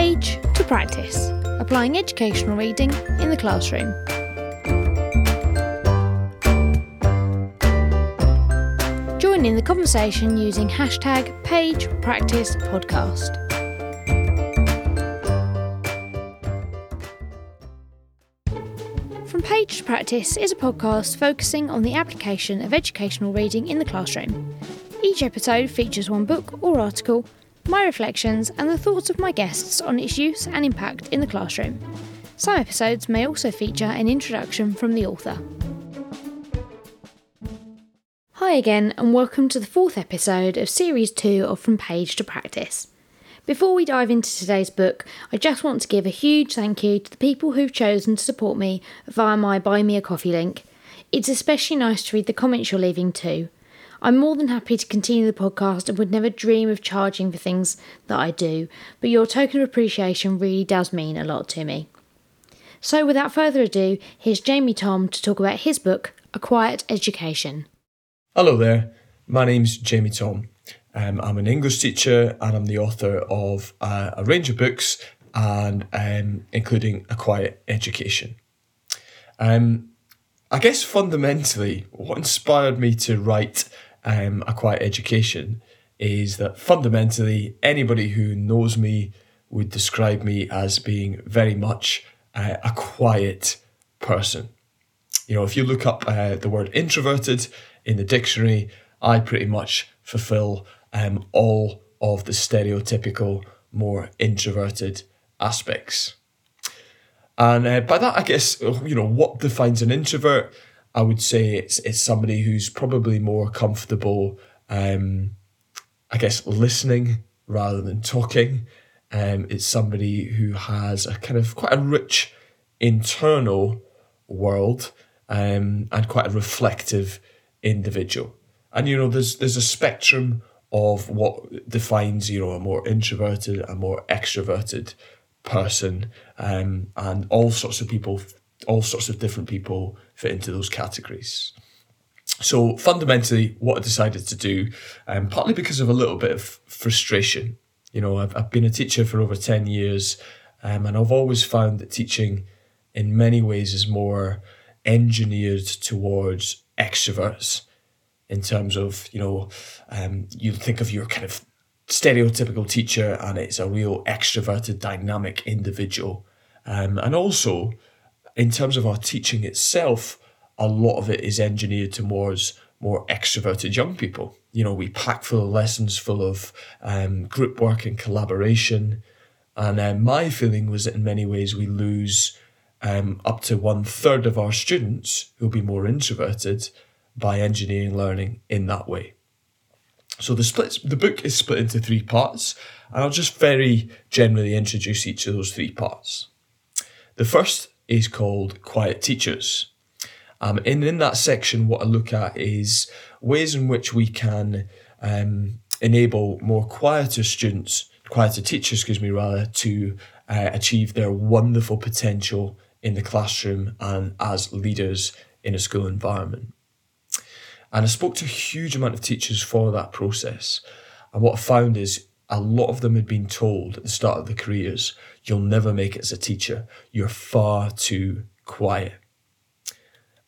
page to practice, applying educational reading in the classroom. Join in the conversation using hashtag page practice podcast. From Page to Practice is a podcast focusing on the application of educational reading in the classroom. Each episode features one book or article, my reflections, and the thoughts of my guests on its use and impact in the classroom. Some episodes may also feature an introduction from the author. Hi again, and welcome to the fourth episode of Series 2 of From Page to Practice. Before we dive into today's book, I just want to give a huge thank you to the people who've chosen to support me via my Buy Me a Coffee link. It's especially nice to read the comments you're leaving too. I'm more than happy to continue the podcast and would never dream of charging for things that I do, but your token of appreciation really does mean a lot to me. So, without further ado, here's Jamie Thom to talk about his book, A Quiet Education. Hello there, my name's Jamie Thom. Um, I'm an English teacher and I'm the author of uh, a range of books and um, including A Quiet Education. Um, I guess fundamentally, what inspired me to write um, A Quiet Education is that fundamentally, anybody who knows me would describe me as being very much uh, a quiet person. You know, if you look up uh, the word introverted in the dictionary, I pretty much fulfill um, all of the stereotypical, more introverted aspects. And uh, by that, I guess, you know, what defines an introvert? I would say it's, it's somebody who's probably more comfortable, um, I guess, listening rather than talking. Um, it's somebody who has a kind of quite a rich internal world um, and quite a reflective individual. And you know, there's there's a spectrum of what defines you know a more introverted, a more extroverted person, um, and all sorts of people, all sorts of different people fit into those categories. So fundamentally, what I decided to do, um, partly because of a little bit of frustration, you know, I've, I've been a teacher for over ten years, um, and I've always found that teaching, in many ways, is more engineered towards extroverts in terms of you know um, you think of your kind of stereotypical teacher and it's a real extroverted dynamic individual um, and also in terms of our teaching itself a lot of it is engineered towards more extroverted young people you know we pack full of lessons full of um, group work and collaboration and uh, my feeling was that in many ways we lose um, up to one third of our students who'll be more introverted by engineering learning in that way. So the splits, the book is split into three parts, and I'll just very generally introduce each of those three parts. The first is called Quiet Teachers. Um, and in that section, what I look at is ways in which we can um, enable more quieter students, quieter teachers, excuse me, rather, to uh, achieve their wonderful potential in the classroom and as leaders in a school environment. And I spoke to a huge amount of teachers for that process. And what I found is a lot of them had been told at the start of their careers, you'll never make it as a teacher. You're far too quiet.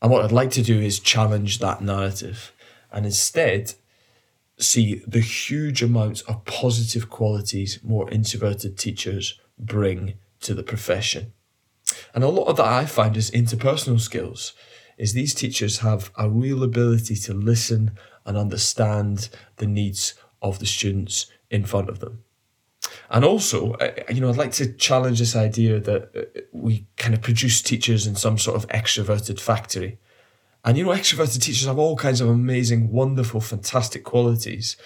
And what I'd like to do is challenge that narrative and instead see the huge amounts of positive qualities more introverted teachers bring to the profession. And a lot of that I find is interpersonal skills is these teachers have a real ability to listen and understand the needs of the students in front of them. And also, you know, I'd like to challenge this idea that uh, we kind of produce teachers in some sort of extroverted factory. And, you know, extroverted teachers have all kinds of amazing, wonderful, fantastic qualities.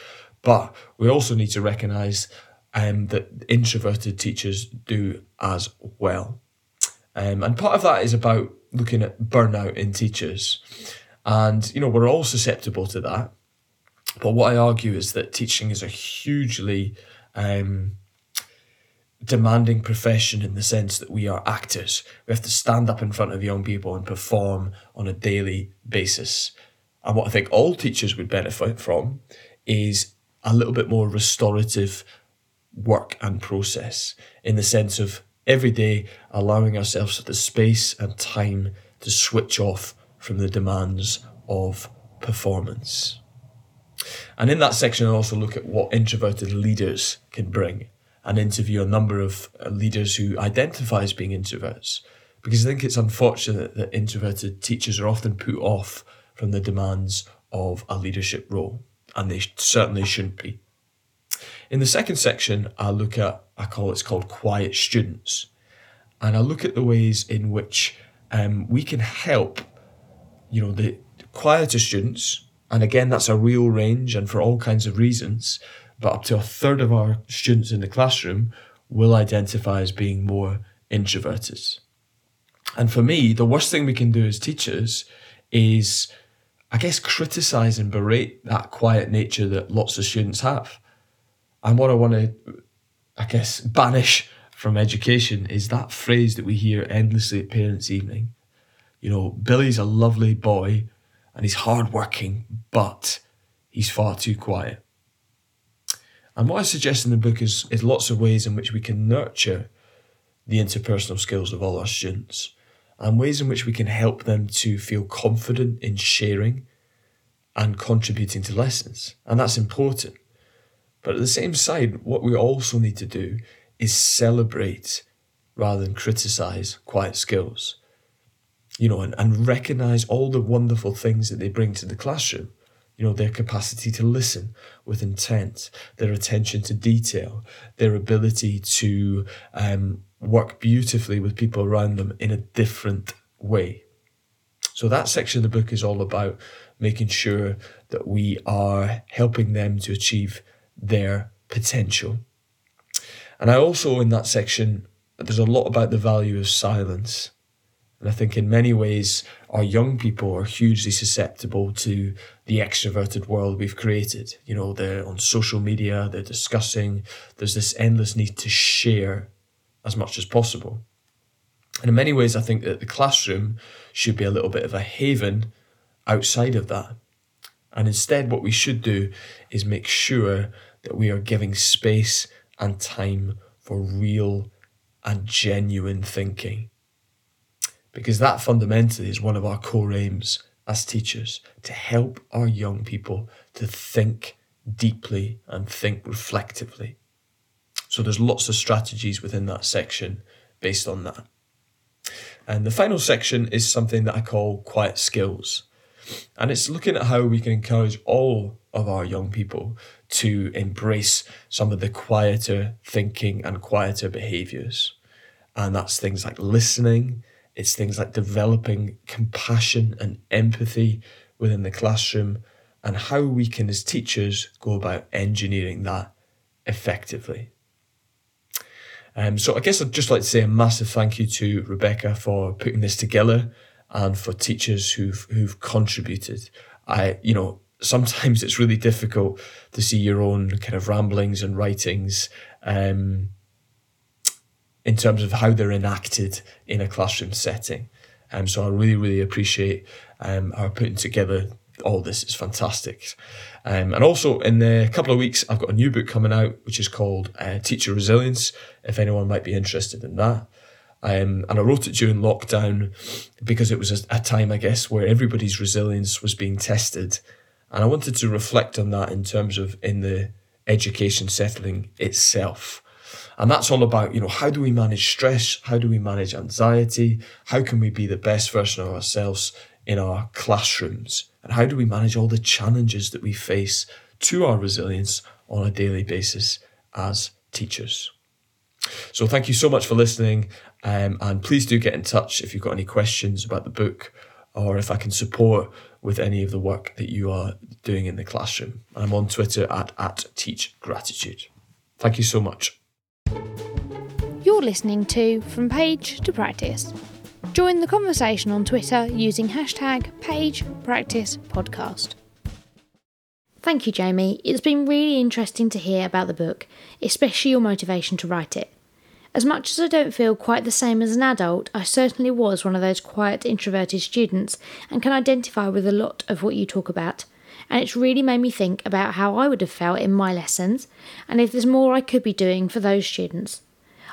But we also need to recognize um, that introverted teachers do as well. Um, and part of that is about looking at burnout in teachers. And, you know, we're all susceptible to that. But what I argue is that teaching is a hugely um, demanding profession in the sense that we are actors. We have to stand up in front of young people and perform on a daily basis. And what I think all teachers would benefit from is a little bit more restorative work and process in the sense of every day allowing ourselves the space and time to switch off from the demands of performance. And in that section, I also look at what introverted leaders can bring and interview a number of uh, leaders who identify as being introverts. Because I think it's unfortunate that introverted teachers are often put off from the demands of a leadership role, and they certainly shouldn't be. In the second section, I look at, I call it's called quiet students. And I look at the ways in which um, we can help, you know, the quieter students. And again, that's a real range and for all kinds of reasons. But up to a third of our students in the classroom will identify as being more introverted. And for me, the worst thing we can do as teachers is, I guess, criticize and berate that quiet nature that lots of students have. And what I want to, I guess, banish from education is that phrase that we hear endlessly at parents' evening. You know, Billy's a lovely boy and he's hardworking, but he's far too quiet. And what I suggest in the book is, is lots of ways in which we can nurture the interpersonal skills of all our students and ways in which we can help them to feel confident in sharing and contributing to lessons. And that's important. But at the same side, what we also need to do is celebrate rather than criticize quiet skills. You know, and, and recognize all the wonderful things that they bring to the classroom. You know, their capacity to listen with intent, their attention to detail, their ability to um, work beautifully with people around them in a different way. So, that section of the book is all about making sure that we are helping them to achieve their potential. And I also, in that section, there's a lot about the value of silence. And I think in many ways, our young people are hugely susceptible to the extroverted world we've created. You know, they're on social media, they're discussing, there's this endless need to share as much as possible. And in many ways, I think that the classroom should be a little bit of a haven outside of that. And instead, what we should do is make sure that we are giving space and time for real and genuine thinking. Because that fundamentally is one of our core aims as teachers to help our young people to think deeply and think reflectively. So there's lots of strategies within that section based on that. And the final section is something that I call quiet skills. And it's looking at how we can encourage all of our young people to embrace some of the quieter thinking and quieter behaviors. And that's things like listening, it's things like developing compassion and empathy within the classroom, and how we can, as teachers, go about engineering that effectively. Um, so I guess I'd just like to say a massive thank you to Rebecca for putting this together and for teachers who've who've contributed. I, you know, sometimes it's really difficult to see your own kind of ramblings and writings um, in terms of how they're enacted in a classroom setting. Um, so I really, really appreciate um, our putting together all this. It's fantastic. Um, and also, in a couple of weeks, I've got a new book coming out, which is called uh, Teacher Resilience, if anyone might be interested in that. Um, and I wrote it during lockdown because it was a, a, time, I guess, where everybody's resilience was being tested. And I wanted to reflect on that in terms of in the education settling itself. And that's all about, you know, how do we manage stress? How do we manage anxiety? How can we be the best version of ourselves in our classrooms? And how do we manage all the challenges that we face to our resilience on a daily basis as teachers? So thank you so much for listening. Um, and please do get in touch if you've got any questions about the book or if I can support with any of the work that you are doing in the classroom. I'm on Twitter at, at Teach Gratitude. Thank you so much. You're listening to From Page to Practice. Join the conversation on Twitter using hashtag PagePracticePodcast. Thank you, Jamie. It's been really interesting to hear about the book, especially your motivation to write it. As much as I don't feel quite the same as an adult, I certainly was one of those quiet, introverted students and can identify with a lot of what you talk about. and it's really made me think about how I would have felt in my lessons and if there's more I could be doing for those students.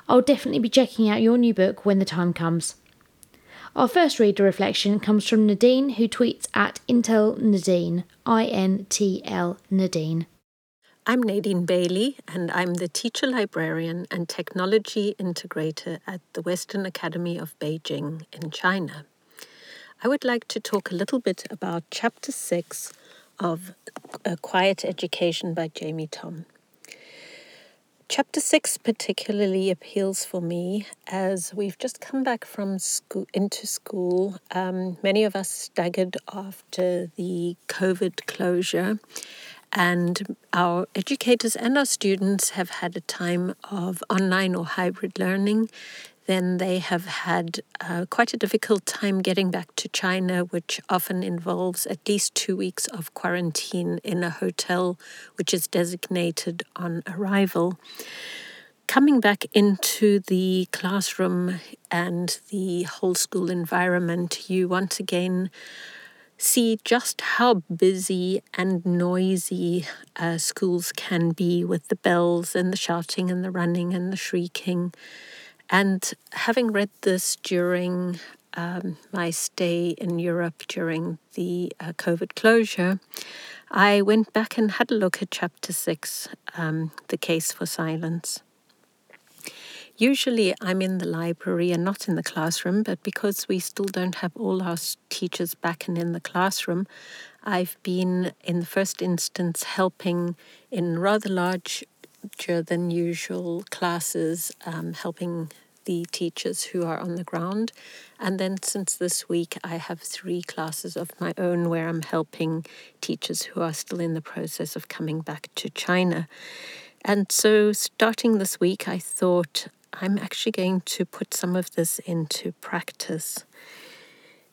I'll definitely be checking out your new book when the time comes. Our first reader reflection comes from Nadine, who tweets at Intel Nadine, I N T L Nadine. I'm Nadine Bailey, and I'm the teacher librarian and technology integrator at the Western Academy of Beijing in China. I would like to talk a little bit about Chapter 6 of A Quiet Education by Jamie Thom. Chapter 6 particularly appeals for me as we've just come back from school into school. Um, many of us staggered after the COVID closure and our educators and our students have had a time of online or hybrid learning. Then they have had uh, quite a difficult time getting back to China, which often involves at least two weeks of quarantine in a hotel, which is designated on arrival. Coming back into the classroom and the whole school environment, you once again see just how busy and noisy uh, schools can be with the bells and the shouting and the running and the shrieking. And having read this during um, my stay in Europe during the uh, COVID closure, I went back and had a look at chapter six, um, The Case for Silence. Usually I'm in the library and not in the classroom, but because we still don't have all our teachers back and in the classroom, I've been in the first instance helping in rather larger than usual classes, um, helping the teachers who are on the ground. And then since this week, I have three classes of my own where I'm helping teachers who are still in the process of coming back to China. And so, starting this week, I thought I'm actually going to put some of this into practice.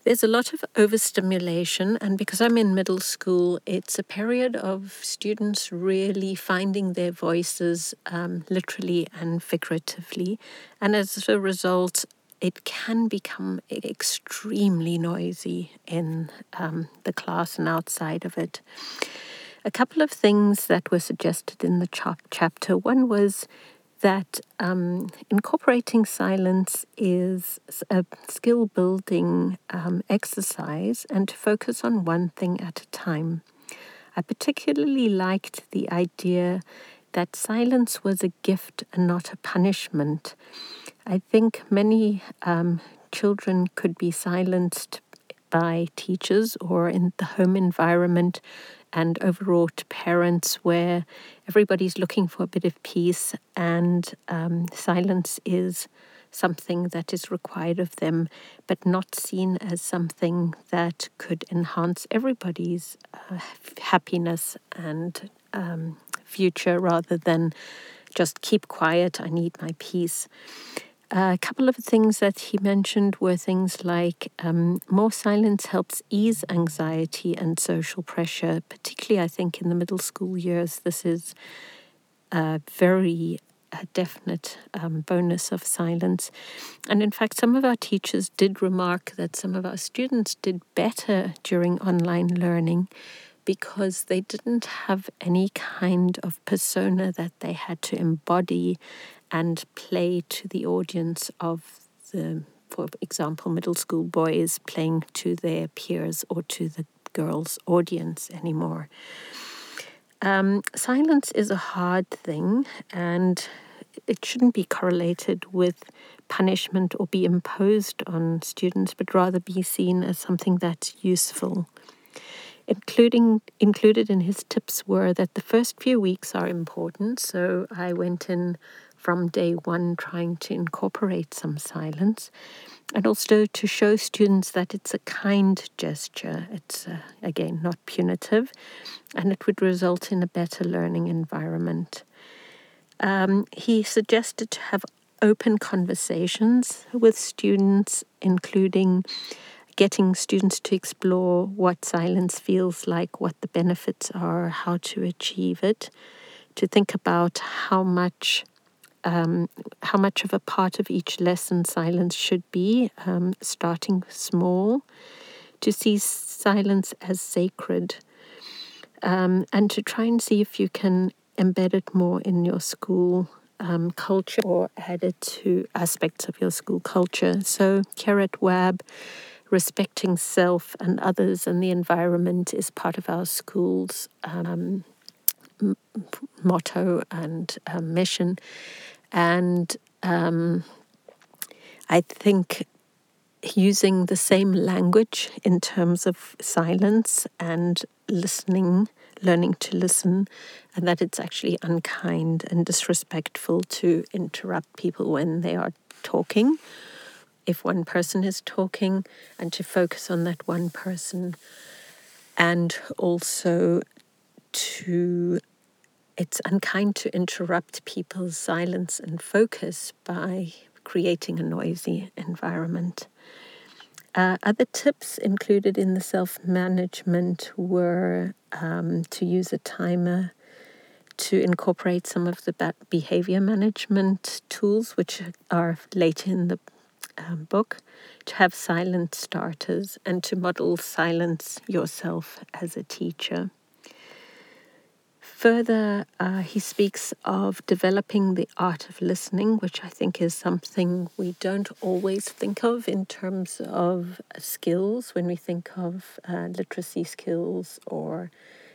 There's a lot of overstimulation, and because I'm in middle school, it's a period of students really finding their voices um, literally and figuratively. And as a result, it can become extremely noisy in um, the class and outside of it. A couple of things that were suggested in the chap- chapter one was that um, incorporating silence is a skill building um, exercise and to focus on one thing at a time. I particularly liked the idea that silence was a gift and not a punishment. I think many um, children could be silenced by teachers or in the home environment and overwrought parents where everybody's looking for a bit of peace and um, silence is something that is required of them, but not seen as something that could enhance everybody's uh, happiness and um, future rather than just keep quiet, I need my peace a couple of things that he mentioned were things like um, more silence helps ease anxiety and social pressure, particularly, I think, in the middle school years. This is a very a definite um, bonus of silence. And in fact, some of our teachers did remark that some of our students did better during online learning because they didn't have any kind of persona that they had to embody and play to the audience of the, for example, middle school boys playing to their peers or to the girls' audience anymore. Um, silence is a hard thing and it shouldn't be correlated with punishment or be imposed on students, but rather be seen as something that's useful. Including included in his tips were that the first few weeks are important. So I went in from day one trying to incorporate some silence and also to show students that it's a kind gesture. It's, uh, again, not punitive, and it would result in a better learning environment. Um, he suggested to have open conversations with students, including getting students to explore what silence feels like, what the benefits are, how to achieve it, to think about how much um, how much of a part of each lesson silence should be, um, starting small, to see silence as sacred. um, and to try and see if you can embed it more in your school um, culture or add it to aspects of your school culture. So, Carrot Web, respecting self and others and the environment is part of our school's um, motto and uh, mission. And um, I think using the same language in terms of silence and listening, learning to listen, and that it's actually unkind and disrespectful to interrupt people when they are talking. If one person is talking, and to focus on that one person, and also to it's unkind to interrupt people's silence and focus by creating a noisy environment. Uh, other tips included in the self management were um, to use a timer, to incorporate some of the behavior management tools, which are later in the um, book, to have silent starters, and to model silence yourself as a teacher. Further, uh, he speaks of developing the art of listening, which I think is something we don't always think of in terms of skills. When we think of uh, literacy skills or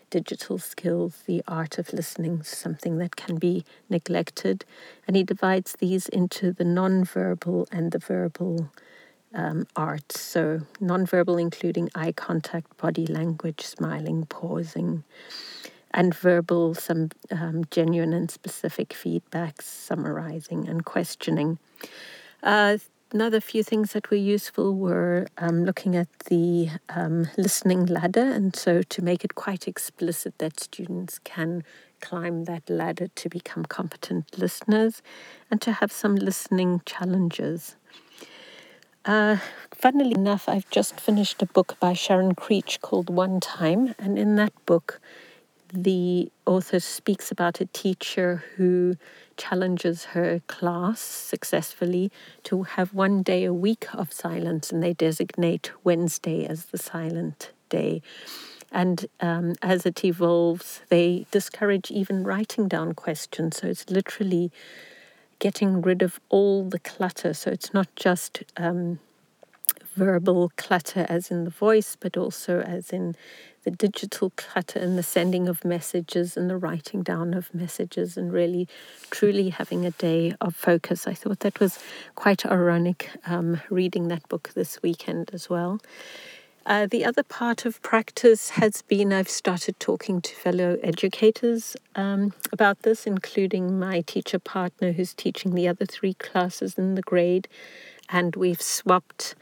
digital skills, the art of listening is something that can be neglected. And he divides these into the non-verbal and the verbal um, arts. So, non-verbal including eye contact, body language, smiling, pausing and verbal, some um, genuine and specific feedbacks, summarizing and questioning. Uh, another few things that were useful were um, looking at the um, listening ladder, and so to make it quite explicit that students can climb that ladder to become competent listeners, and to have some listening challenges. Uh, funnily enough, I've just finished a book by Sharon Creech called One Time, and in that book, the author speaks about a teacher who challenges her class successfully to have one day a week of silence, and they designate Wednesday as the silent day. And um, as it evolves, they discourage even writing down questions. So it's literally getting rid of all the clutter. So it's not just um, verbal clutter as in the voice, but also as in the digital clutter and the sending of messages and the writing down of messages and really truly having a day of focus. I thought that was quite ironic um, reading that book this weekend as well. Uh, the other part of practice has been I've started talking to fellow educators um, about this, including my teacher partner who's teaching the other three classes in the grade. And we've swapped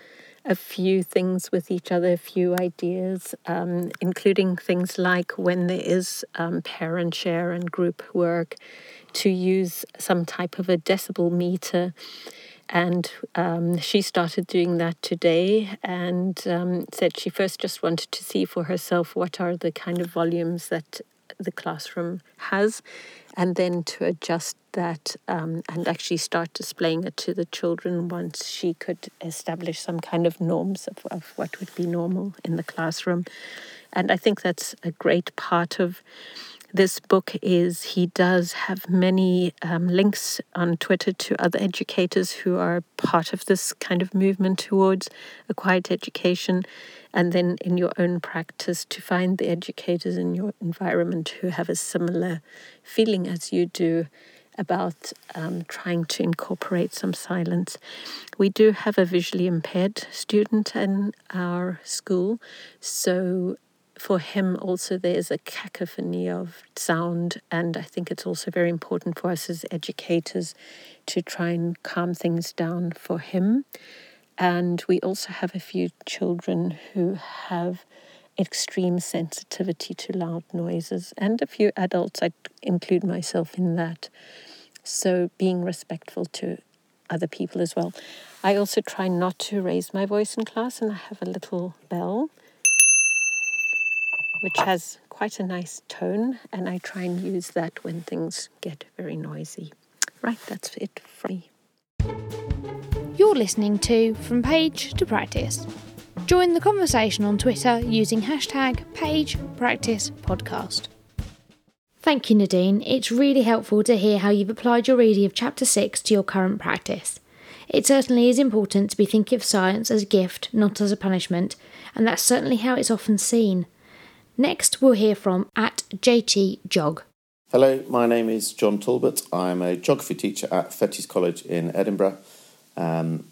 a few things with each other, a few ideas, um, including things like when there is um, parent share and group work, to use some type of a decibel meter. And um, she started doing that today and um, said she first just wanted to see for herself what are the kind of volumes that the classroom has, and then to adjust that um, and actually start displaying it to the children once she could establish some kind of norms of, of what would be normal in the classroom. And I think that's a great part of this book is he does have many um, links on Twitter to other educators who are part of this kind of movement towards a quiet education and then in your own practice to find the educators in your environment who have a similar feeling as you do about um, trying to incorporate some silence. We do have a visually impaired student in our school, so for him also there's a cacophony of sound and i think it's also very important for us as educators to try and calm things down for him and we also have a few children who have extreme sensitivity to loud noises, and a few adults. I include myself in that. So, being respectful to other people as well. I also try not to raise my voice in class, and I have a little bell which has quite a nice tone, and I try and use that when things get very noisy. Right, that's it from me. You're listening to From Page to Practice. Join the conversation on Twitter using hashtag PagePracticePodcast. Thank you, Nadine. It's really helpful to hear how you've applied your reading of Chapter 6 to your current practice. It certainly is important to be thinking of science as a gift, not as a punishment, and that's certainly how it's often seen. Next, we'll hear from at JT Jog. Hello, my name is John Talbot. I'm a geography teacher at Fettes College in Edinburgh. Um,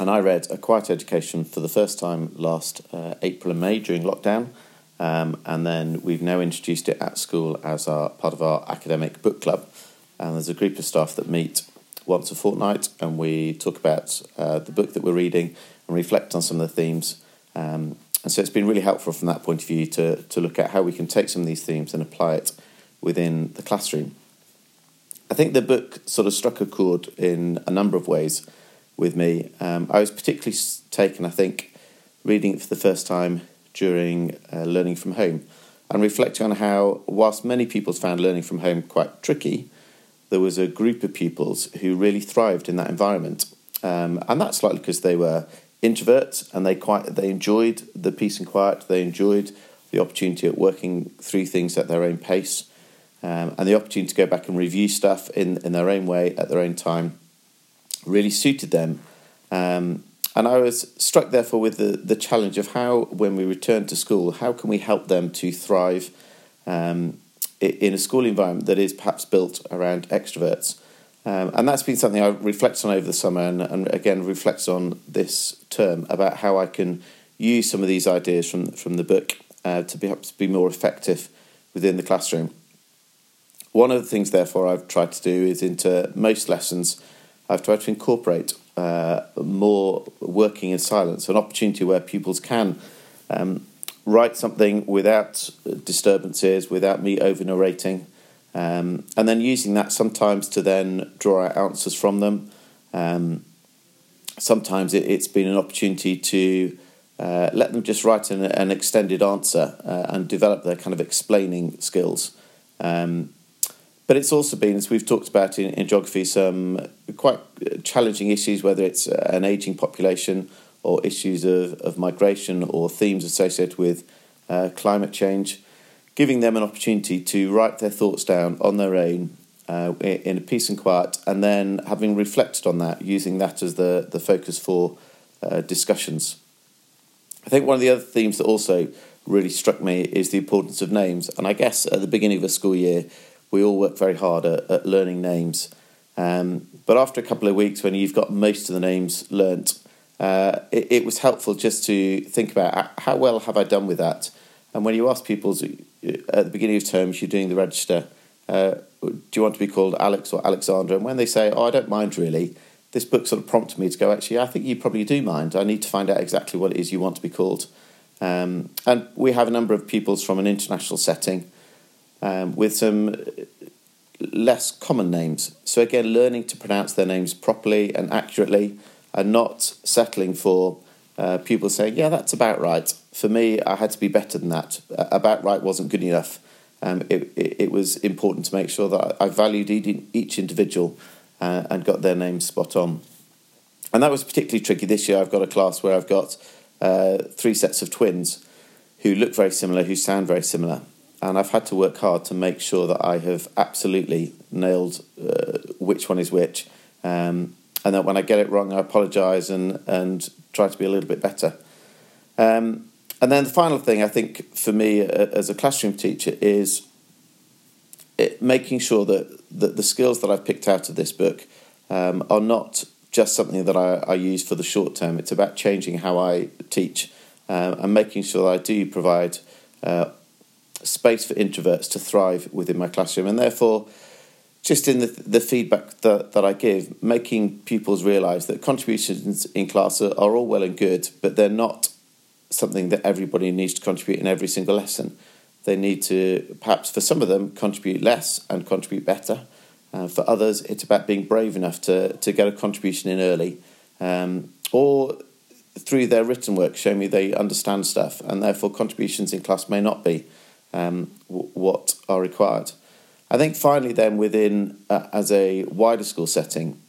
and I read A Quiet Education for the first time last uh, April and May during lockdown. Um, and then we've now introduced it at school as our part of our academic book club. And there's a group of staff that meet once a fortnight and we talk about uh, the book that we're reading and reflect on some of the themes. Um, and so it's been really helpful from that point of view to, to look at how we can take some of these themes and apply it within the classroom. I think the book sort of struck a chord in a number of ways with me. Um, I was particularly taken, I think, reading it for the first time during uh, learning from home and reflecting on how, whilst many pupils found learning from home quite tricky, there was a group of pupils who really thrived in that environment. Um, and that's likely because they were introverts and they quite they enjoyed the peace and quiet. They enjoyed the opportunity of working through things at their own pace, um, and the opportunity to go back and review stuff in in their own way at their own time really suited them. Um, and I was struck, therefore, with the, the challenge of how, when we return to school, how can we help them to thrive um, in a school environment that is perhaps built around extroverts? Um, and that's been something I reflect on over the summer and, and again reflects on this term about how I can use some of these ideas from, from the book uh, to perhaps be more effective within the classroom. One of the things, therefore, I've tried to do is into most lessons, I've tried to incorporate uh, more working in silence, an opportunity where pupils can um, write something without disturbances, without me over narrating, um, and then using that sometimes to then draw out answers from them. Um, sometimes it, has been an opportunity to uh, let them just write an, an extended answer uh, and develop their kind of explaining skills. Um, but it's also been, as we've talked about in, in geography, some quite challenging issues, whether it's an ageing population or issues of, of migration or themes associated with uh, climate change, giving them an opportunity to write their thoughts down on their own uh, in a peace and quiet, and then having reflected on that, using that as the, the focus for uh, discussions. I think one of the other themes that also really struck me is the importance of names. And I guess at the beginning of a school year, we all work very hard at, at learning names. Um, but after a couple of weeks, when you've got most of the names learnt, uh, it, it, was helpful just to think about how well have I done with that. And when you ask people at the beginning of terms, you're doing the register, uh, do you want to be called Alex or Alexandra? And when they say, oh, I don't mind really, this book sort of prompted me to go, actually, I think you probably do mind. I need to find out exactly what it is you want to be called. Um, and we have a number of pupils from an international setting um, with some less common names. So, again, learning to pronounce their names properly and accurately and not settling for uh, people saying, yeah, that's about right. For me, I had to be better than that. About right wasn't good enough. Um, it, it, it, was important to make sure that I valued each individual uh, and got their names spot on. And that was particularly tricky this year. I've got a class where I've got uh, three sets of twins who look very similar, who sound very similar and I've had to work hard to make sure that I have absolutely nailed uh, which one is which, um, and that when I get it wrong, I apologise and and try to be a little bit better. Um, and then the final thing I think for me uh, as a classroom teacher is it, making sure that, that the skills that I've picked out of this book um, are not just something that I, I, use for the short term. It's about changing how I teach uh, and making sure that I do provide uh, space for introverts to thrive within my classroom, and therefore, just in the, the feedback that, that I give, making pupils realise that contributions in class are, are all well and good, but they're not something that everybody needs to contribute in every single lesson. They need to, perhaps for some of them, contribute less and contribute better. Uh, for others, it's about being brave enough to, to get a contribution in early. Um, or through their written work, show me they understand stuff, and therefore contributions in class may not be um, w- what are required. I think finally, then, within uh, as a wider school setting,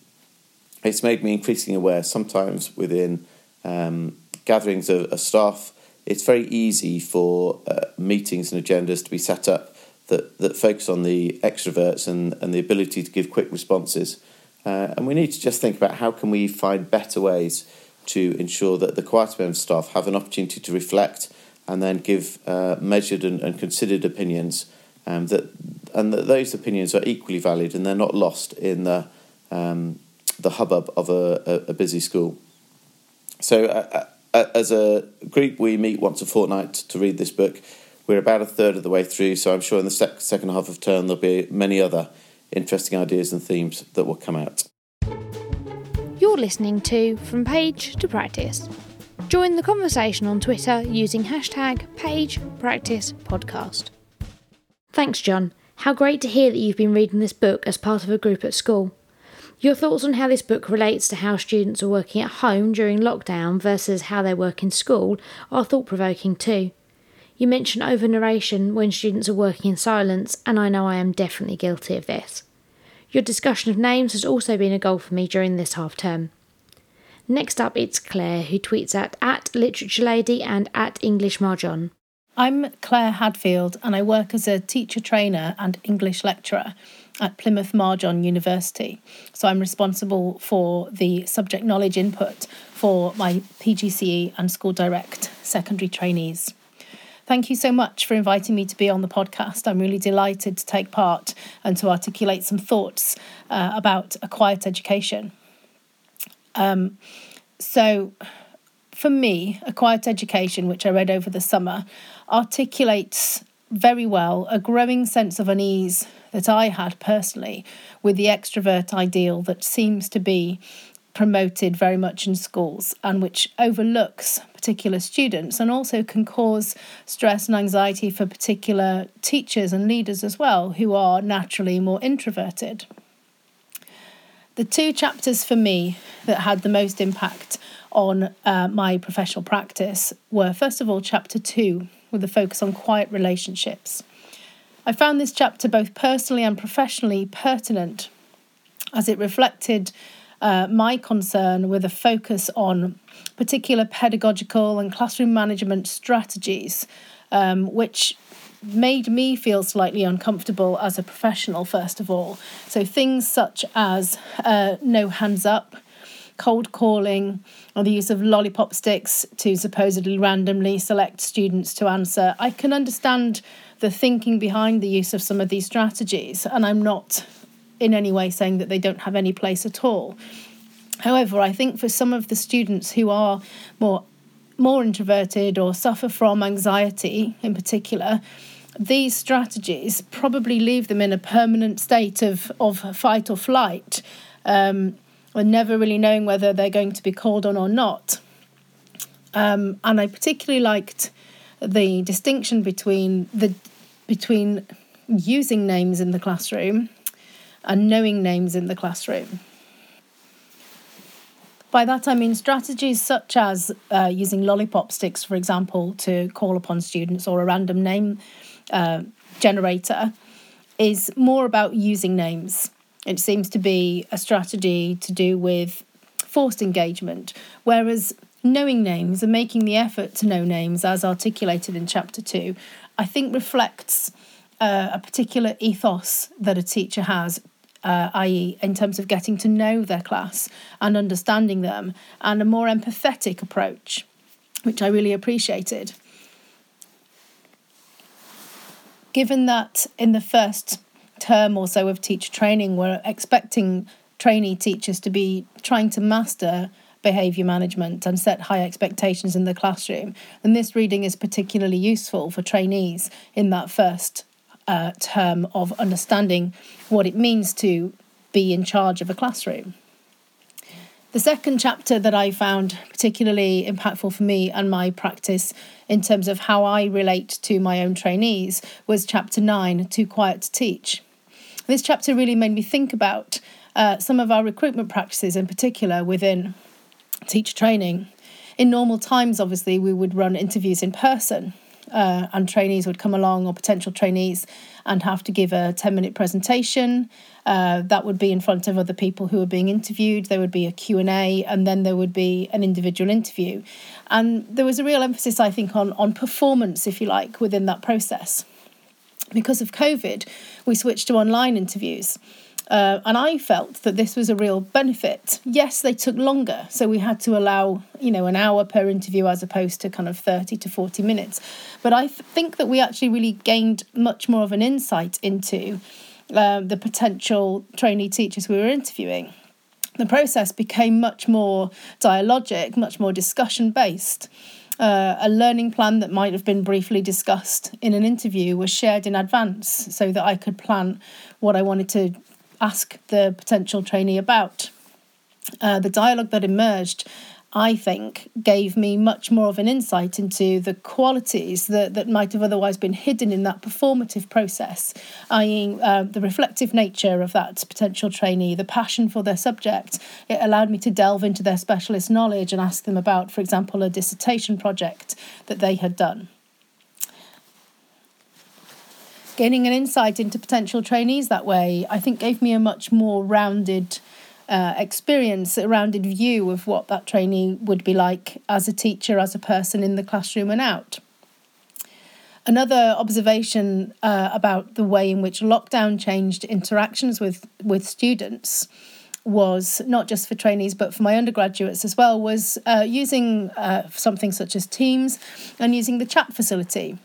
it's made me increasingly aware sometimes within um, gatherings of, of staff, it's very easy for uh, meetings and agendas to be set up that, that focus on the extroverts and, and the ability to give quick responses. Uh, and we need to just think about how can we find better ways to ensure that the quieter members of staff have an opportunity to reflect and then give uh, measured and, and, considered opinions um, that and that those opinions are equally valid and they're not lost in the um, the hubbub of a, a, a busy school. So, uh, uh, as a group, we meet once a fortnight to read this book. We're about a third of the way through, so I'm sure in the sec- second half of term there'll be many other interesting ideas and themes that will come out. You're listening to From Page to Practice. Join the conversation on Twitter using hashtag PagePracticePodcast. Thanks, John. How great to hear that you've been reading this book as part of a group at school. Your thoughts on how this book relates to how students are working at home during lockdown versus how they work in school are thought provoking too. You mention over narration when students are working in silence, and I know I am definitely guilty of this. Your discussion of names has also been a goal for me during this half term. Next up, it's Claire, who tweets at, at Literature Lady and at English Marjon. I'm Claire Hadfield, and I work as a teacher trainer and English lecturer at Plymouth Marjon University. So I'm responsible for the subject knowledge input for my PGCE and School Direct secondary trainees. Thank you so much for inviting me to be on the podcast. I'm really delighted to take part and to articulate some thoughts uh, about a quiet education. Um, so, for me, a quiet education, which I read over the summer, articulates very well a growing sense of unease that I had personally with the extrovert ideal that seems to be promoted very much in schools and which overlooks particular students and also can cause stress and anxiety for particular teachers and leaders as well who are naturally more introverted. The two chapters for me that had the most impact on uh, my professional practice were first of all, chapter two, with a focus on quiet relationships. I found this chapter both personally and professionally pertinent as it reflected uh, my concern with a focus on particular pedagogical and classroom management strategies, um, which made me feel slightly uncomfortable as a professional, first of all. So, things such as uh, no hands up, cold calling, or the use of lollipop sticks to supposedly randomly select students to answer. I can understand the thinking behind the use of some of these strategies, and I'm not in any way saying that they don't have any place at all. However, I think for some of the students who are more more introverted or suffer from anxiety in particular, these strategies probably leave them in a permanent state of, of fight or flight, um, never really knowing whether they're going to be called on or not. Um, and I particularly liked the distinction between the between using names in the classroom and knowing names in the classroom. By that I mean strategies such as uh, using lollipop sticks, for example, to call upon students or a random name uh, generator is more about using names. It seems to be a strategy to do with forced engagement, whereas knowing names and making the effort to know names, as articulated in chapter two, I think reflects uh, a particular ethos that a teacher has uh, i.e., in terms of getting to know their class and understanding them, and a more empathetic approach, which I really appreciated. Given that in the first term or so of teacher training, we're expecting trainee teachers to be trying to master behaviour management and set high expectations in the classroom, And this reading is particularly useful for trainees in that first uh, term of understanding what it means to be in charge of a classroom. The second chapter that I found particularly impactful for me and my practice in terms of how I relate to my own trainees was chapter nine, Too Quiet to Teach. This chapter really made me think about uh, some of our recruitment practices, in particular within teacher training. In normal times, obviously, we would run interviews in person uh, and trainees would come along or potential trainees and have to give a 10 minute presentation. Uh, that would be in front of other people who are being interviewed. There would be a Q&A and then there would be an individual interview. And there was a real emphasis, I think, on, on performance, if you like, within that process. Because of COVID, we switched to online interviews. Uh, and I felt that this was a real benefit. Yes, they took longer, so we had to allow you know an hour per interview as opposed to kind of thirty to forty minutes. But I th- think that we actually really gained much more of an insight into uh, the potential trainee teachers we were interviewing. The process became much more dialogic, much more discussion based. Uh, a learning plan that might have been briefly discussed in an interview was shared in advance so that I could plan what I wanted to ask the potential trainee about. Uh, the dialogue that emerged, I think, gave me much more of an insight into the qualities that, that might have otherwise been hidden in that performative process, i.e., uh, the reflective nature of that potential trainee, the passion for their subject. It allowed me to delve into their specialist knowledge and ask them about, for example, a dissertation project that they had done. Gaining an insight into potential trainees that way, I think, gave me a much more rounded uh, experience, a rounded view of what that trainee would be like as a teacher, as a person in the classroom and out. Another observation uh, about the way in which lockdown changed interactions with, with students was not just for trainees but for my undergraduates as well was uh, using uh, something such as Teams and using the chat facility.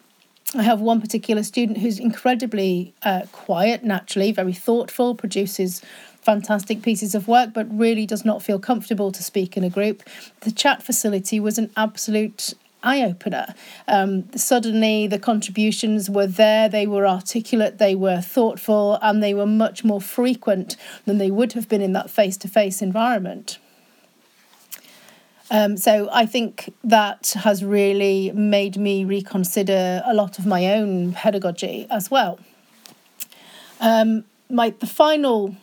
I have one particular student who's incredibly uh, quiet, naturally, very thoughtful, produces fantastic pieces of work, but really does not feel comfortable to speak in a group. The chat facility was an absolute eye opener. Um, suddenly, the contributions were there, they were articulate, they were thoughtful, and they were much more frequent than they would have been in that face to face environment. Um, so I think that has really made me reconsider a lot of my own pedagogy as well. Um, my the final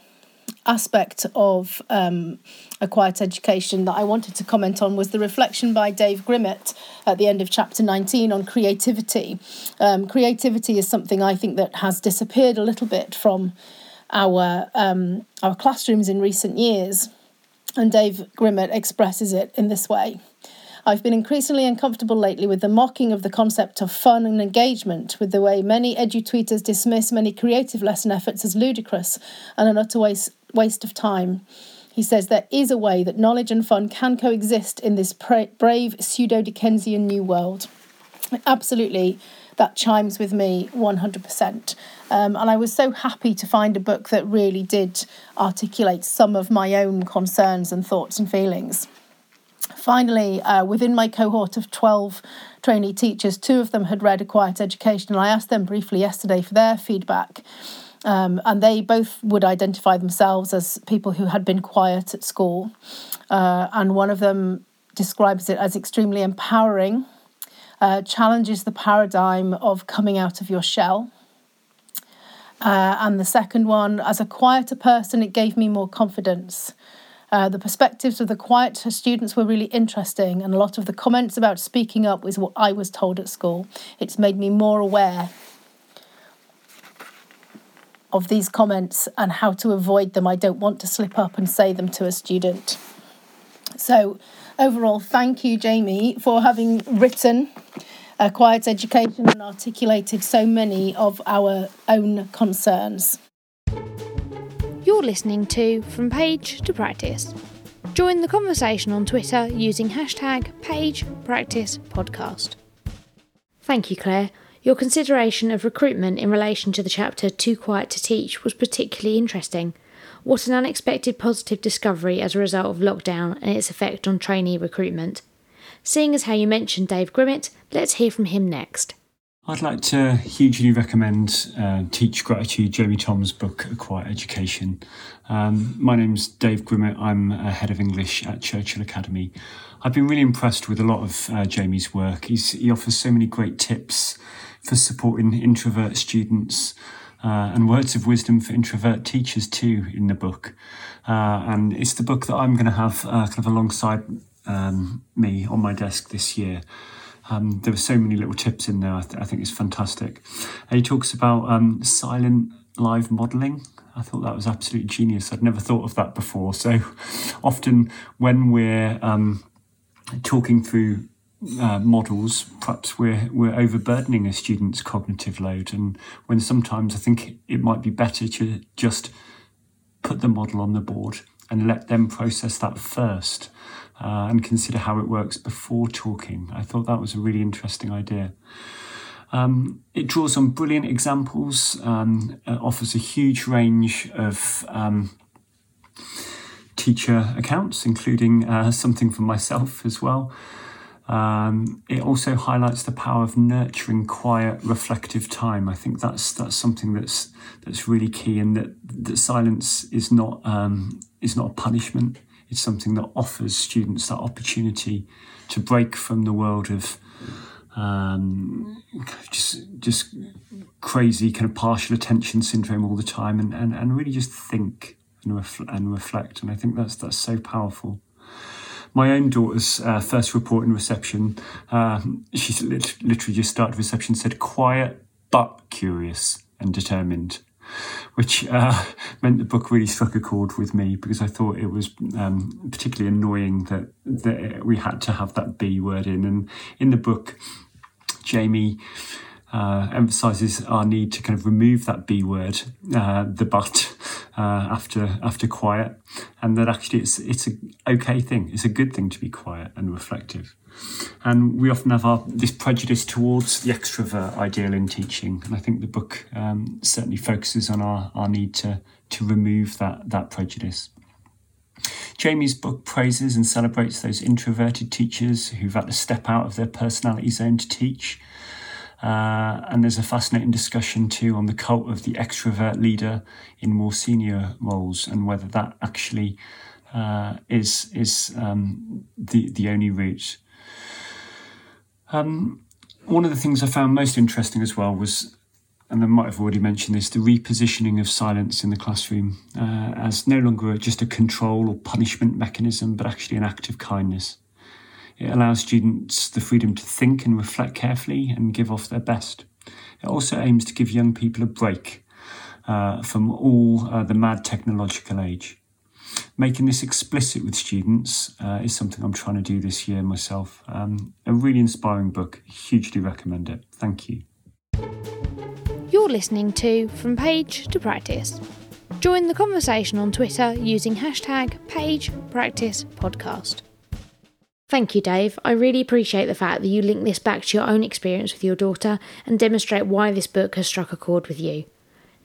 aspect of um, a quiet education that I wanted to comment on was the reflection by Dave Grimmett at the end of chapter 19 on creativity. Um, creativity is something I think that has disappeared a little bit from our um, our classrooms in recent years. And Dave Grimmett expresses it in this way. I've been increasingly uncomfortable lately with the mocking of the concept of fun and engagement, with the way many edu-tweeters dismiss many creative lesson efforts as ludicrous and an utter waste, waste of time. He says there is a way that knowledge and fun can coexist in this pra- brave pseudo Dickensian new world. Absolutely, that chimes with me 100%. Um, and I was so happy to find a book that really did articulate some of my own concerns and thoughts and feelings. Finally, uh, within my cohort of 12 trainee teachers, two of them had read A Quiet Education, and I asked them briefly yesterday for their feedback. Um, and they both would identify themselves as people who had been quiet at school. Uh, and one of them describes it as extremely empowering uh, challenges the paradigm of coming out of your shell. Uh, and the second one, as a quieter person, it gave me more confidence. Uh, the perspectives of the quiet students were really interesting, and a lot of the comments about speaking up was what I was told at school. It's made me more aware of these comments and how to avoid them. I don't want to slip up and say them to a student. So, overall, thank you, Jamie, for having written a quiet education and articulated so many of our own concerns. You're listening to From Page to Practice. Join the conversation on Twitter using hashtag PagePracticePodcast. Thank you, Claire. Your consideration of recruitment in relation to the chapter Too Quiet to Teach was particularly interesting. What an unexpected positive discovery as a result of lockdown and its effect on trainee recruitment. Seeing as how you mentioned Dave Grimmett, let's hear from him next. I'd like to hugely recommend uh, Teach Gratitude, Jamie Thom's book, A Quiet Education. Um, my name's Dave Grimmett. I'm a head of English at Churchill Academy. I've been really impressed with a lot of uh, Jamie's work. He's, he offers so many great tips for supporting introvert students uh, and words of wisdom for introvert teachers too in the book. Uh, and it's the book that I'm going to have uh, kind of alongside um, me on my desk this year. Um, there were so many little tips in there. I, th- I think it's fantastic. And he talks about um, silent live modelling. I thought that was absolutely genius. I'd never thought of that before. So often when we're um, talking through uh, models, perhaps we're we're overburdening a student's cognitive load, and when sometimes I think it might be better to just put the model on the board and let them process that first uh, and consider how it works before talking. I thought that was a really interesting idea. Um, it draws on brilliant examples, um, offers a huge range of um, teacher accounts, including uh, something for myself as well. Um, it also highlights the power of nurturing quiet, reflective time. I think that's that's something that's that's really key, and that that silence is not um, is not a punishment. It's something that offers students that opportunity to break from the world of um, just just crazy kind of partial attention syndrome all the time, and, and, and really just think and, ref- and reflect. And I think that's that's so powerful. My own daughter's uh, first report in reception, uh, she literally just started reception, said quiet but curious and determined which uh, meant the book really struck a chord with me because I thought it was um, particularly annoying that, that we had to have that B word in. And in the book, Jamie uh, emphasizes our need to kind of remove that B word, uh, the but, uh, after after quiet, and that actually it's it's a okay thing. It's a good thing to be quiet and reflective. And we often have our, this prejudice towards the extrovert ideal in teaching. And I think the book um, certainly focuses on our, our need to, to remove that, that prejudice. Jamie's book praises and celebrates those introverted teachers who've had to step out of their personality zone to teach. Uh, and there's a fascinating discussion too on the cult of the extrovert leader in more senior roles and whether that actually uh, is is um, the the only route. Um, one of the things I found most interesting as well was, and I might have already mentioned this, the repositioning of silence in the classroom uh, as no longer just a control or punishment mechanism, but actually an act of kindness. It allows students the freedom to think and reflect carefully and give off their best. It also aims to give young people a break uh, from all uh, the mad technological age making this explicit with students uh, is something I'm trying to do this year myself. Um, a really inspiring book. Hugely recommend it. Thank you. You're listening to From Page to Practice. Join the conversation on Twitter using hashtag PagePracticePodcast. Thank you, Dave. I really appreciate the fact that you link this back to your own experience with your daughter and demonstrate why this book has struck a chord with you.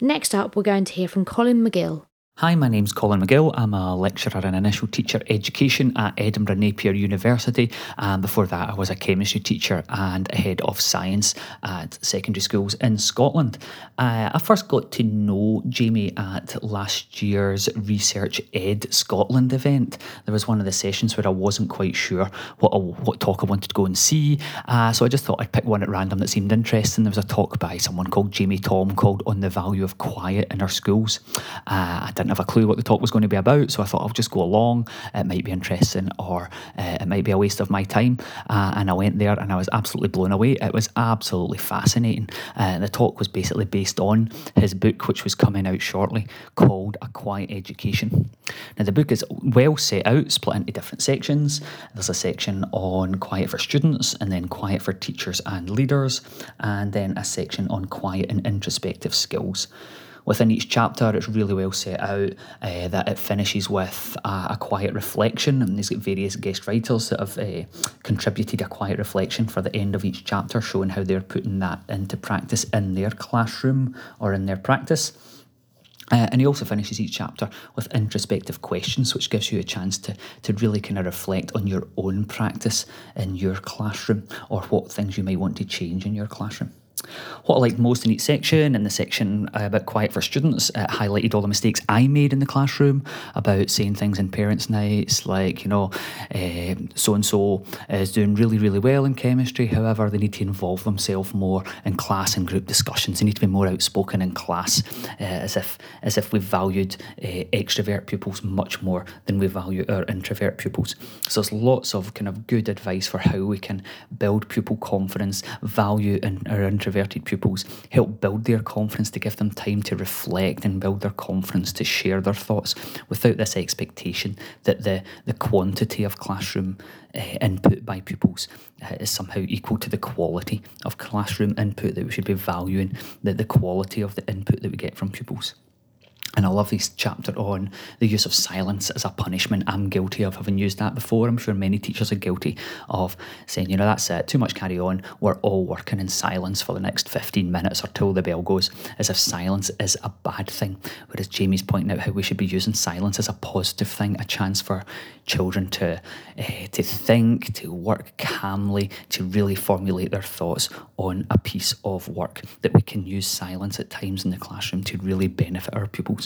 Next up, we're going to hear from Colin McGill. Hi, my name's Colin McGill. I'm a lecturer in initial teacher education at Edinburgh Napier University. And before that, I was a chemistry teacher and head of science at secondary schools in Scotland. Uh, I first got to know Jamie at last year's Research Ed Scotland event. There was one of the sessions where I wasn't quite sure what, what talk I wanted to go and see. Uh, so I just thought I'd pick one at random that seemed interesting. There was a talk by someone called Jamie Thom called On the Value of Quiet in Our Schools. Uh, I didn't have a clue what the talk was going to be about, so I thought I'll just go along. It might be interesting, or uh, it might be a waste of my time. Uh, and I went there, and I was absolutely blown away. It was absolutely fascinating. Uh, the talk was basically based on his book, which was coming out shortly, called A Quiet Education. Now, the book is well set out, split into different sections. There's a section on quiet for students, and then quiet for teachers and leaders, and then a section on quiet and introspective skills within each chapter, it's really well set out uh, that it finishes with a, a, quiet reflection, and there's various guest writers that have uh, contributed a quiet reflection for the end of each chapter, showing how they're putting that into practice in their classroom or in their practice. Uh, and he also finishes each chapter with introspective questions, which gives you a chance to, to really kind of reflect on your own practice in your classroom or what things you might want to change in your classroom. What I liked most in each section. In the section about quiet for students, it highlighted all the mistakes I made in the classroom about saying things in parents' nights, like, you know, so and so is doing really, really well in chemistry. However, they need to involve themselves more in class and group discussions. They need to be more outspoken in class, uh, as if as if we valued uh, extrovert pupils much more than we value our introvert pupils. So there's lots of kind of good advice for how we can build pupil confidence, value in our introverted pupils, help build their confidence to give them time to reflect and build their confidence to share their thoughts without this expectation that the, the quantity of classroom uh, input by pupils uh, is somehow equal to the quality of classroom input, that we should be valuing the, the quality of the input that we get from pupils. And I love this chapter on the use of silence as a punishment. I'm guilty of having used that before. I'm sure many teachers are guilty of saying, you know, that's it, too much carry on. We're all working in silence for the next 15 minutes or till the bell goes, as if silence is a bad thing. Whereas Jamie's pointing out how we should be using silence as a positive thing, a chance for children to, uh, to think, to work calmly, to really formulate their thoughts on a piece of work, that we can use silence at times in the classroom to really benefit our pupils.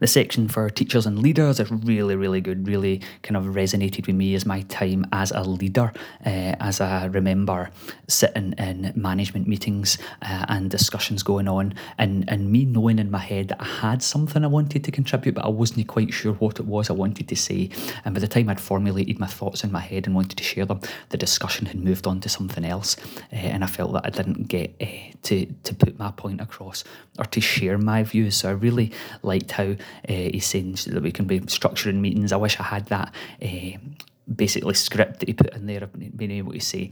The section for teachers and leaders is really, really good, really kind of resonated with me as my time as a leader, uh, as I remember sitting in management meetings uh, and discussions going on, and, and me knowing in my head that I had something I wanted to contribute, but I wasn't quite sure what it was I wanted to say. And by the time I'd formulated my thoughts in my head and wanted to share them, the discussion had moved on to something else, uh, and I felt that I didn't get to, to put my point across or to share my views. So I really liked how uh, he's saying that we can be structuring meetings. I wish I had that uh, basically script that he put in there of being able to say,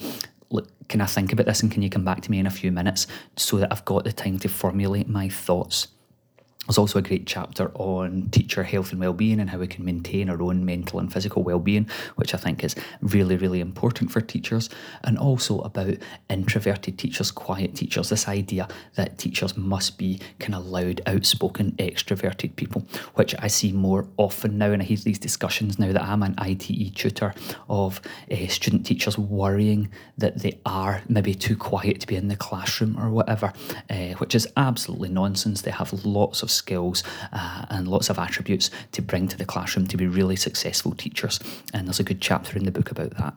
look, can I think about this and can you come back to me in a few minutes so that I've got the time to formulate my thoughts there's also a great chapter on teacher health and well-being and how we can maintain our own mental and physical well-being, which I think is really, really important for teachers, and also about introverted teachers, quiet teachers. This idea that teachers must be kind of loud, outspoken, extroverted people, which I see more often now, and I hear these discussions now that I'm an ITE tutor of uh, student teachers worrying that they are maybe too quiet to be in the classroom or whatever, uh, which is absolutely nonsense. They have lots of skills uh, and lots of attributes to bring to the classroom to be really successful teachers. And there's a good chapter in the book about that.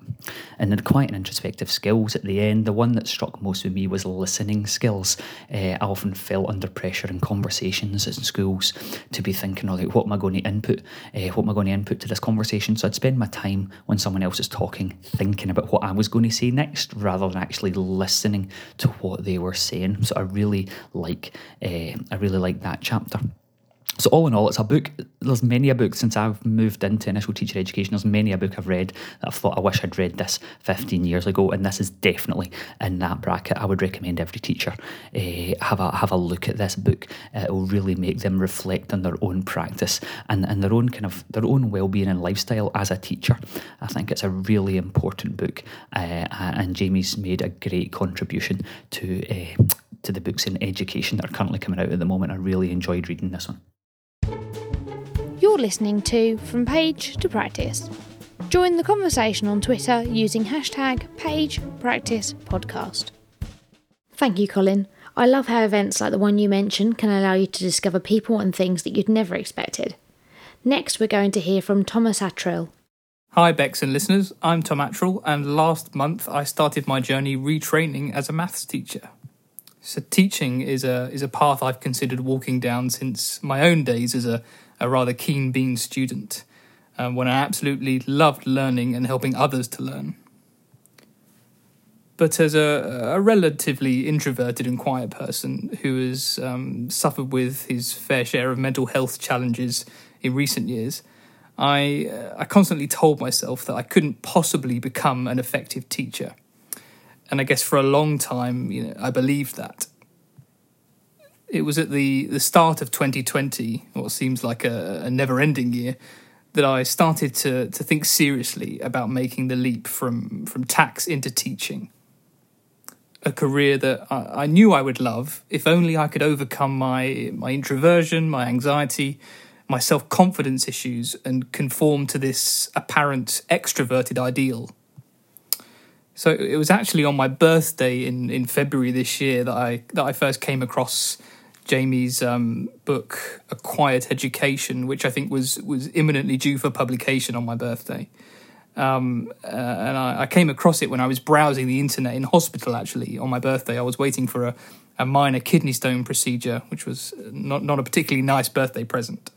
And then quiet and introspective skills at the end, the one that struck most with me was listening skills. Uh, I often felt under pressure in conversations in schools to be thinking, oh, like, what am I going to input? Uh, what am I going to input to this conversation? So I'd spend my time when someone else is talking thinking about what I was going to say next rather than actually listening to what they were saying. So I really like, uh, I really like that chapter chapter. So all in all, it's a book. There's many a book since I've moved into initial teacher education. There's many a book I've read that I've thought I wish I'd read this 15 years ago, and this is definitely in that bracket. I would recommend every teacher uh, have a have a look at this book. Uh, it will really make them reflect on their own practice and, and their own kind of their own well-being and lifestyle as a teacher. I think it's a really important book, uh, and Jamie's made a great contribution to to the books in education that are currently coming out at the moment. I really enjoyed reading this one. You're listening to From Page to Practice. Join the conversation on Twitter using hashtag PagePracticePodcast. Thank you, Colin. I love how events like the one you mentioned can allow you to discover people and things that you'd never expected. Next, we're going to hear from Thomas Attrill. Hi, Bex and listeners. I'm Tom Attrill, and last month I started my journey retraining as a maths teacher. So teaching is a is a path I've considered walking down since my own days as a, a rather keen bean student, um, when I absolutely loved learning and helping others to learn. But as a, a relatively introverted and quiet person who has um, suffered with his fair share of mental health challenges in recent years, I uh, I constantly told myself that I couldn't possibly become an effective teacher and I guess for a long time, you know, I believed that. It was at the, the start of 2020, what seems like a, a never ending year, that I started to, to think seriously about making the leap from, from tax into teaching. A career that I, I knew I would love if only I could overcome my, my introversion, my anxiety, my self confidence issues, and conform to this apparent extroverted ideal So it was actually on my birthday in, in February this year that I that I first came across Jamie's um, book, A Quiet Education, which I think was was imminently due for publication on my birthday. Um, uh, and I, I, came across it when I was browsing the internet in hospital. Actually, on my birthday, I was waiting for a, a minor kidney stone procedure, which was not not a particularly nice birthday present.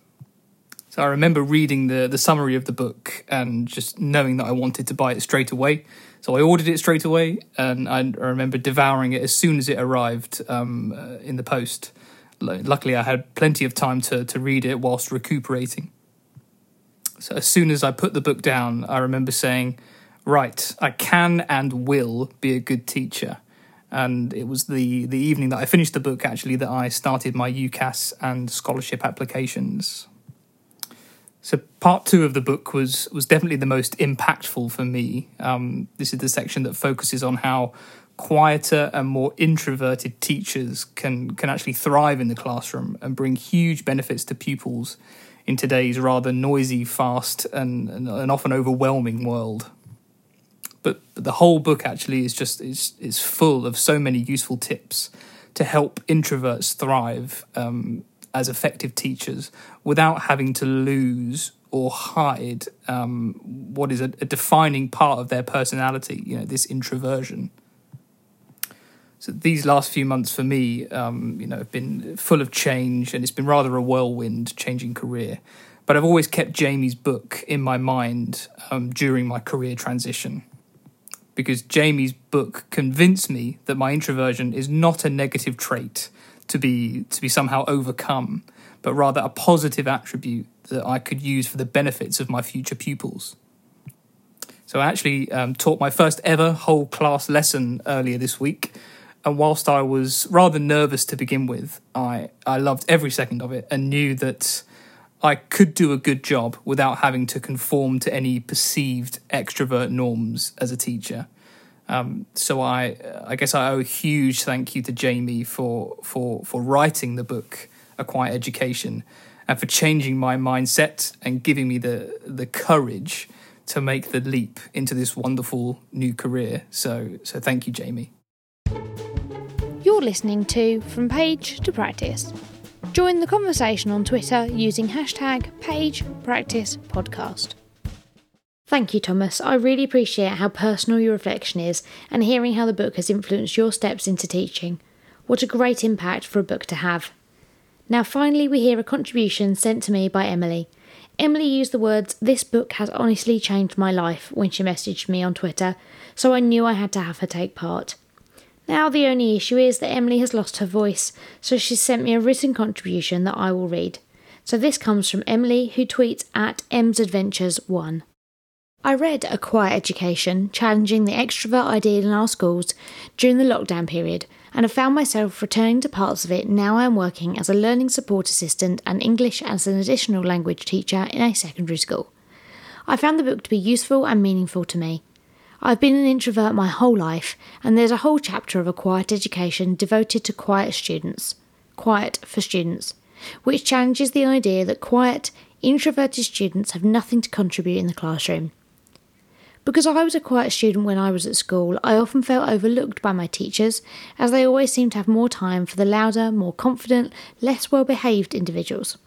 So I remember reading the the summary of the book and just knowing that I wanted to buy it straight away. So I ordered it straight away, and I, remember devouring it as soon as it arrived um, uh, in the post. Luckily, I had plenty of time to to read it whilst recuperating. So as soon as I put the book down, I remember saying, "Right, I can and will be a good teacher." And it was the the evening that I finished the book actually that I started my UCAS and scholarship applications. So part two of the book was was definitely the most impactful for me. Um, this is the section that focuses on how quieter and more introverted teachers can can actually thrive in the classroom and bring huge benefits to pupils in today's rather noisy, fast, and, and, and often overwhelming world. But, but the whole book actually is just is is full of so many useful tips to help introverts thrive um, as effective teachers without having to lose or hide um, what is a, a, defining part of their personality, you know, this introversion. So these last few months for me, um, you know, have been full of change, and it's been rather a whirlwind changing career. But I've always kept Jamie's book in my mind um, during my career transition, because Jamie's book convinced me that my introversion is not a negative trait to be to be somehow overcome, but rather a positive attribute that I could use for the benefits of my future pupils. So I actually um, taught my first ever whole class lesson earlier this week, and whilst I was rather nervous to begin with, I I loved every second of it and knew that. I could do a good job without having to conform to any perceived extrovert norms as a teacher. Um, so I, I guess I owe a huge thank you to Jamie for for for writing the book, A Quiet Education, and for changing my mindset and giving me the the courage to make the leap into this wonderful new career. So so thank you, Jamie. You're listening to From Page to Practice. Join the conversation on Twitter using hashtag PagePracticePodcast. Thank you, Thomas. I really appreciate how personal your reflection is and hearing how the book has influenced your steps into teaching. What a great impact for a book to have. Now, finally, we hear a contribution sent to me by Emily. Emily used the words, This book has honestly changed my life, when she messaged me on Twitter, so I knew I had to have her take part. Now, the only issue is that Emily has lost her voice, so she sent me a written contribution that I will read. So this comes from Emily, who tweets at M's Adventures 1. I read A Quiet Education, challenging the extrovert ideal in our schools during the lockdown period, and have found myself returning to parts of it now I am working as a learning support assistant and English as an additional language teacher in a secondary school. I found the book to be useful and meaningful to me. I've been an introvert my whole life, and there's a whole chapter of A Quiet Education devoted to quiet students. Quiet for students, which challenges the idea that quiet, introverted students have nothing to contribute in the classroom. Because I was a quiet student when I was at school, I often felt overlooked by my teachers, as they always seemed to have more time for the louder, more confident, less well behaved individuals.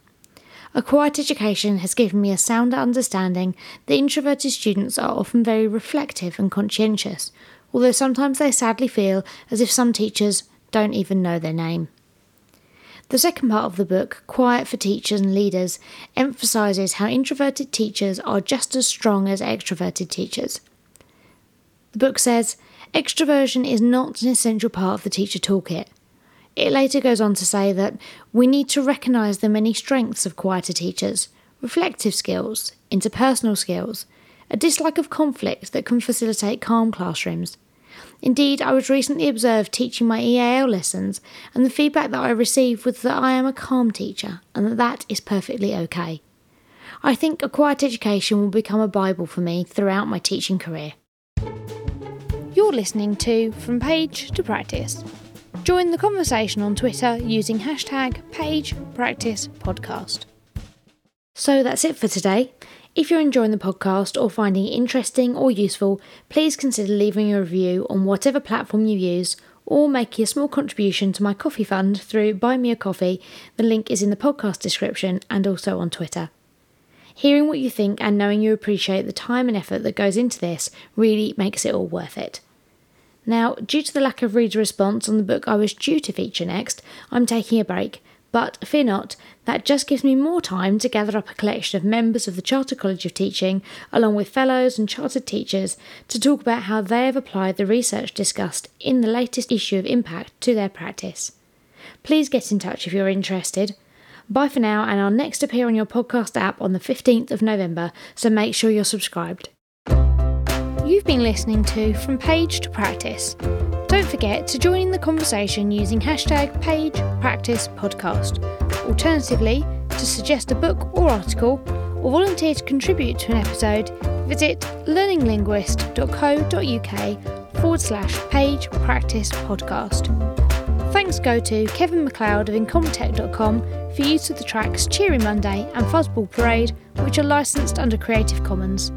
A quiet education has given me a sounder understanding that introverted students are often very reflective and conscientious, although sometimes they sadly feel as if some teachers don't even know their name. The second part of the book, Quiet for Teachers and Leaders, emphasises how introverted teachers are just as strong as extroverted teachers. The book says, Extroversion is not an essential part of the teacher toolkit. It later goes on to say that we need to recognise the many strengths of quieter teachers reflective skills, interpersonal skills, a dislike of conflict that can facilitate calm classrooms, Indeed, I was recently observed teaching my EAL lessons, and the feedback that I received was that I am a calm teacher and that that is perfectly okay. I think a quiet education will become a Bible for me throughout my teaching career. You're listening to From Page to Practice. Join the conversation on Twitter using hashtag PagePracticePodcast. So that's it for today. If you're enjoying the podcast or finding it interesting or useful, please consider leaving a review on whatever platform you use or making a small contribution to my coffee fund through Buy Me a Coffee. The link is in the podcast description and also on Twitter. Hearing what you think and knowing you appreciate the time and effort that goes into this really makes it all worth it. Now, due to the lack of reader response on the book I was due to feature next, I'm taking a break, but fear not, that just gives me more time to gather up a collection of members of the Chartered College of Teaching, along with fellows and chartered teachers, to talk about how they have applied the research discussed in the latest issue of Impact to their practice. Please get in touch if you're interested. Bye for now, and I'll next appear on your podcast app on the 15th of November, so make sure you're subscribed. You've been listening to From Page to Practice. Don't forget to join in the conversation using hashtag PagePracticePodcast. Alternatively, to suggest a book or article, or volunteer to contribute to an episode, visit learninglinguist.co.uk forward slash page practice podcast. Thanks go to Kevin MacLeod of Incompetech.com for use of the tracks Cheery Monday and Fuzzball Parade, which are licensed under Creative Commons.